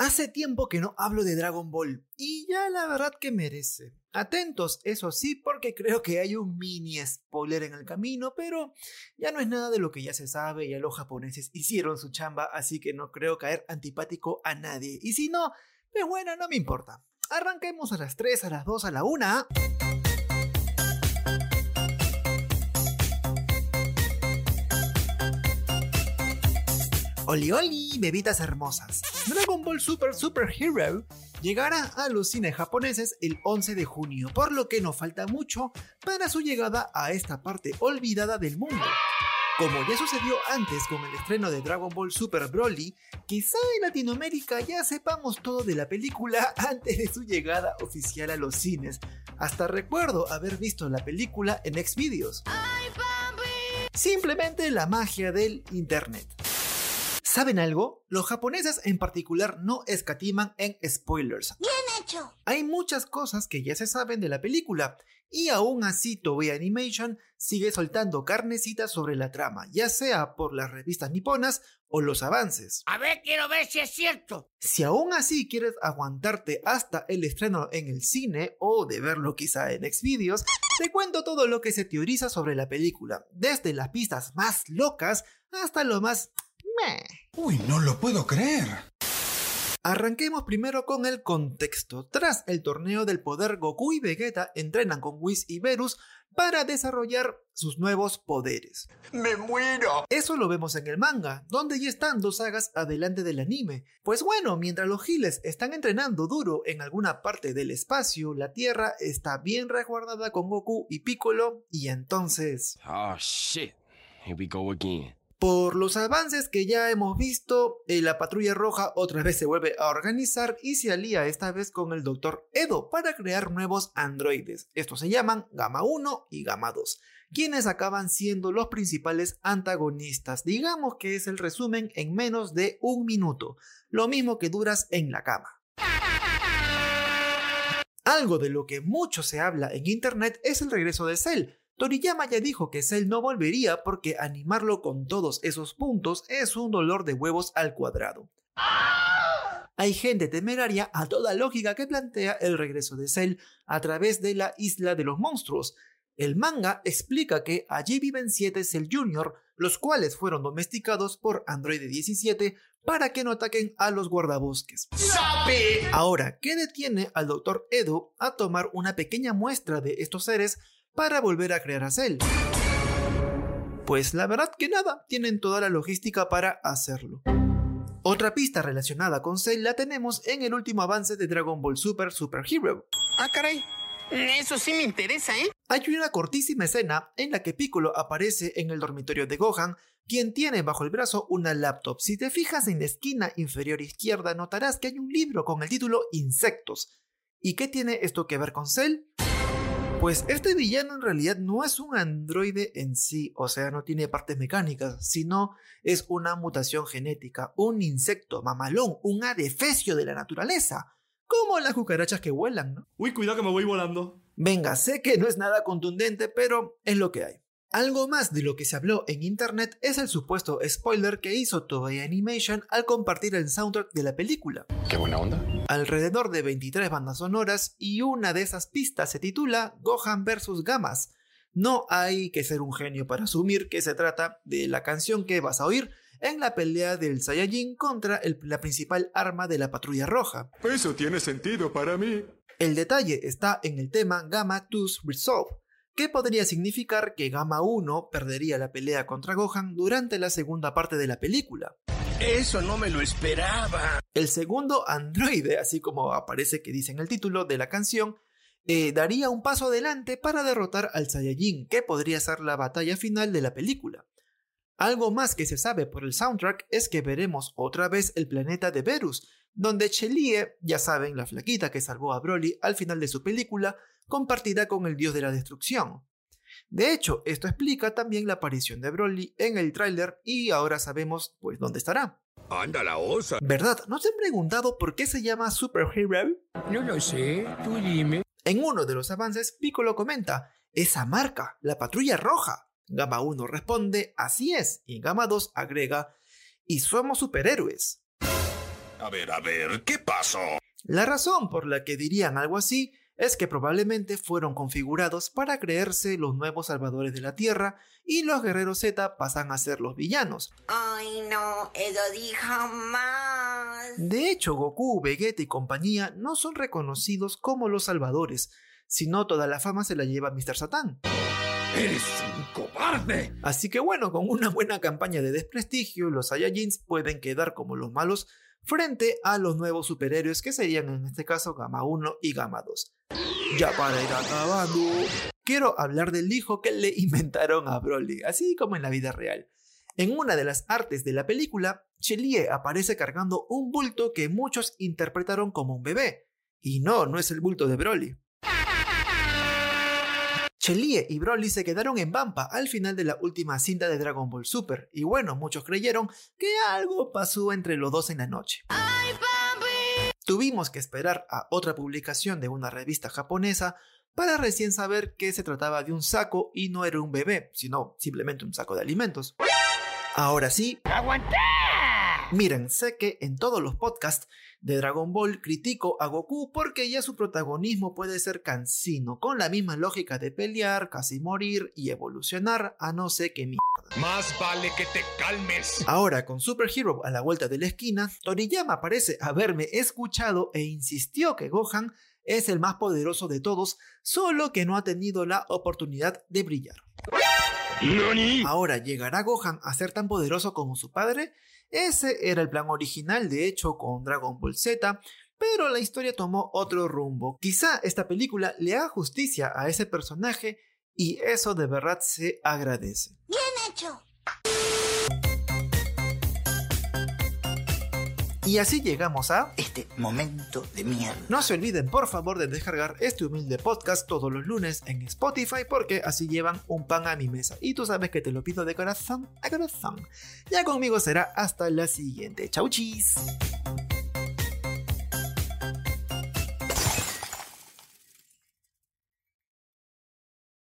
Hace tiempo que no hablo de Dragon Ball y ya la verdad que merece. Atentos, eso sí, porque creo que hay un mini spoiler en el camino, pero ya no es nada de lo que ya se sabe, ya los japoneses hicieron su chamba, así que no creo caer antipático a nadie. Y si no, pues bueno, no me importa. Arranquemos a las 3, a las 2, a la 1. Oli Oli, bebitas hermosas. Dragon Ball Super Super Hero llegará a los cines japoneses el 11 de junio, por lo que no falta mucho para su llegada a esta parte olvidada del mundo. Como ya sucedió antes con el estreno de Dragon Ball Super Broly, quizá en Latinoamérica ya sepamos todo de la película antes de su llegada oficial a los cines. Hasta recuerdo haber visto la película en Xvideos. Simplemente la magia del internet. ¿Saben algo? Los japoneses en particular no escatiman en spoilers. Bien hecho. Hay muchas cosas que ya se saben de la película, y aún así Toei Animation sigue soltando carnecitas sobre la trama, ya sea por las revistas niponas o los avances. A ver, quiero ver si es cierto. Si aún así quieres aguantarte hasta el estreno en el cine o de verlo quizá en Xvideos, te cuento todo lo que se teoriza sobre la película, desde las pistas más locas hasta lo más Uy, no lo puedo creer. Arranquemos primero con el contexto. Tras el torneo del poder, Goku y Vegeta entrenan con Whis y Verus para desarrollar sus nuevos poderes. ¡Me muero! Eso lo vemos en el manga, donde ya están dos sagas adelante del anime. Pues bueno, mientras los giles están entrenando duro en alguna parte del espacio, la Tierra está bien resguardada con Goku y Piccolo, y entonces... Oh shit, here we go again. Por los avances que ya hemos visto, eh, la patrulla roja otra vez se vuelve a organizar y se alía esta vez con el Dr. Edo para crear nuevos androides. Estos se llaman Gamma 1 y Gamma 2, quienes acaban siendo los principales antagonistas. Digamos que es el resumen en menos de un minuto, lo mismo que duras en la cama. Algo de lo que mucho se habla en internet es el regreso de Cell, Toriyama ya dijo que Cell no volvería porque animarlo con todos esos puntos es un dolor de huevos al cuadrado. Hay gente temeraria a toda lógica que plantea el regreso de Cell a través de la isla de los monstruos. El manga explica que allí viven siete Cell Jr., los cuales fueron domesticados por Android 17 para que no ataquen a los guardabosques. Ahora, ¿qué detiene al Dr. Edo a tomar una pequeña muestra de estos seres para volver a crear a Cell? Pues la verdad que nada, tienen toda la logística para hacerlo. Otra pista relacionada con Cell la tenemos en el último avance de Dragon Ball Super Super Hero. Ah, caray. Eso sí me interesa, ¿eh? Hay una cortísima escena en la que Piccolo aparece en el dormitorio de Gohan, quien tiene bajo el brazo una laptop. Si te fijas en la esquina inferior izquierda, notarás que hay un libro con el título Insectos. ¿Y qué tiene esto que ver con Cell? Pues este villano en realidad no es un androide en sí, o sea, no tiene partes mecánicas, sino es una mutación genética, un insecto mamalón, un adefesio de la naturaleza, como las cucarachas que vuelan, ¿no? Uy, cuidado que me voy volando. Venga, sé que no es nada contundente, pero es lo que hay. Algo más de lo que se habló en internet es el supuesto spoiler que hizo Toei Animation al compartir el soundtrack de la película. Qué buena onda. Alrededor de 23 bandas sonoras y una de esas pistas se titula Gohan vs. Gamas. No hay que ser un genio para asumir que se trata de la canción que vas a oír en la pelea del Saiyajin contra la principal arma de la patrulla roja. Eso tiene sentido para mí. El detalle está en el tema Gamma 2 Resolve, que podría significar que Gamma 1 perdería la pelea contra Gohan durante la segunda parte de la película. Eso no me lo esperaba. El segundo androide, así como aparece que dice en el título de la canción, eh, daría un paso adelante para derrotar al Saiyajin, que podría ser la batalla final de la película. Algo más que se sabe por el soundtrack es que veremos otra vez el planeta de Verus, donde Chelie, ya saben, la flaquita que salvó a Broly al final de su película, compartirá con el dios de la destrucción. De hecho, esto explica también la aparición de Broly en el tráiler y ahora sabemos pues dónde estará. Anda la osa. ¿Verdad? ¿No se han preguntado por qué se llama Super Hero? No lo sé, tú dime. En uno de los avances, Piccolo comenta, esa marca, la patrulla roja. Gamma 1 responde, así es, y Gamma 2 agrega, y somos superhéroes. A ver, a ver, ¿qué pasó? La razón por la que dirían algo así es que probablemente fueron configurados para creerse los nuevos salvadores de la Tierra y los guerreros Z pasan a ser los villanos. Ay no, eso dijo más. De hecho, Goku, Vegeta y compañía no son reconocidos como los salvadores, sino toda la fama se la lleva Mr. Satan. ¡Eres un cobarde! Así que bueno, con una buena campaña de desprestigio, los Saiyajins pueden quedar como los malos frente a los nuevos superhéroes que serían en este caso Gamma 1 y Gamma 2. Ya para ir acabando, quiero hablar del hijo que le inventaron a Broly, así como en la vida real. En una de las artes de la película, Chelie aparece cargando un bulto que muchos interpretaron como un bebé. Y no, no es el bulto de Broly. Chelie y Broly se quedaron en Vampa al final de la última cinta de Dragon Ball Super, y bueno, muchos creyeron que algo pasó entre los dos en la noche. Tuvimos que esperar a otra publicación de una revista japonesa para recién saber que se trataba de un saco y no era un bebé, sino simplemente un saco de alimentos. Ahora sí, ¡Aguanta! Miren, sé que en todos los podcasts de Dragon Ball critico a Goku porque ya su protagonismo puede ser cansino, con la misma lógica de pelear, casi morir y evolucionar a no sé qué mierda. Más vale que te calmes. Ahora, con Super Hero a la vuelta de la esquina, Toriyama parece haberme escuchado e insistió que Gohan es el más poderoso de todos, solo que no ha tenido la oportunidad de brillar. ¿Nani? Ahora, ¿llegará Gohan a ser tan poderoso como su padre? Ese era el plan original, de hecho, con Dragon Ball Z, pero la historia tomó otro rumbo. Quizá esta película le haga justicia a ese personaje y eso de verdad se agradece. Bien hecho. Y así llegamos a... Este momento de mierda. No se olviden por favor de descargar este humilde podcast todos los lunes en Spotify porque así llevan un pan a mi mesa. Y tú sabes que te lo pido de corazón a corazón. Ya conmigo será hasta la siguiente. Chau chis.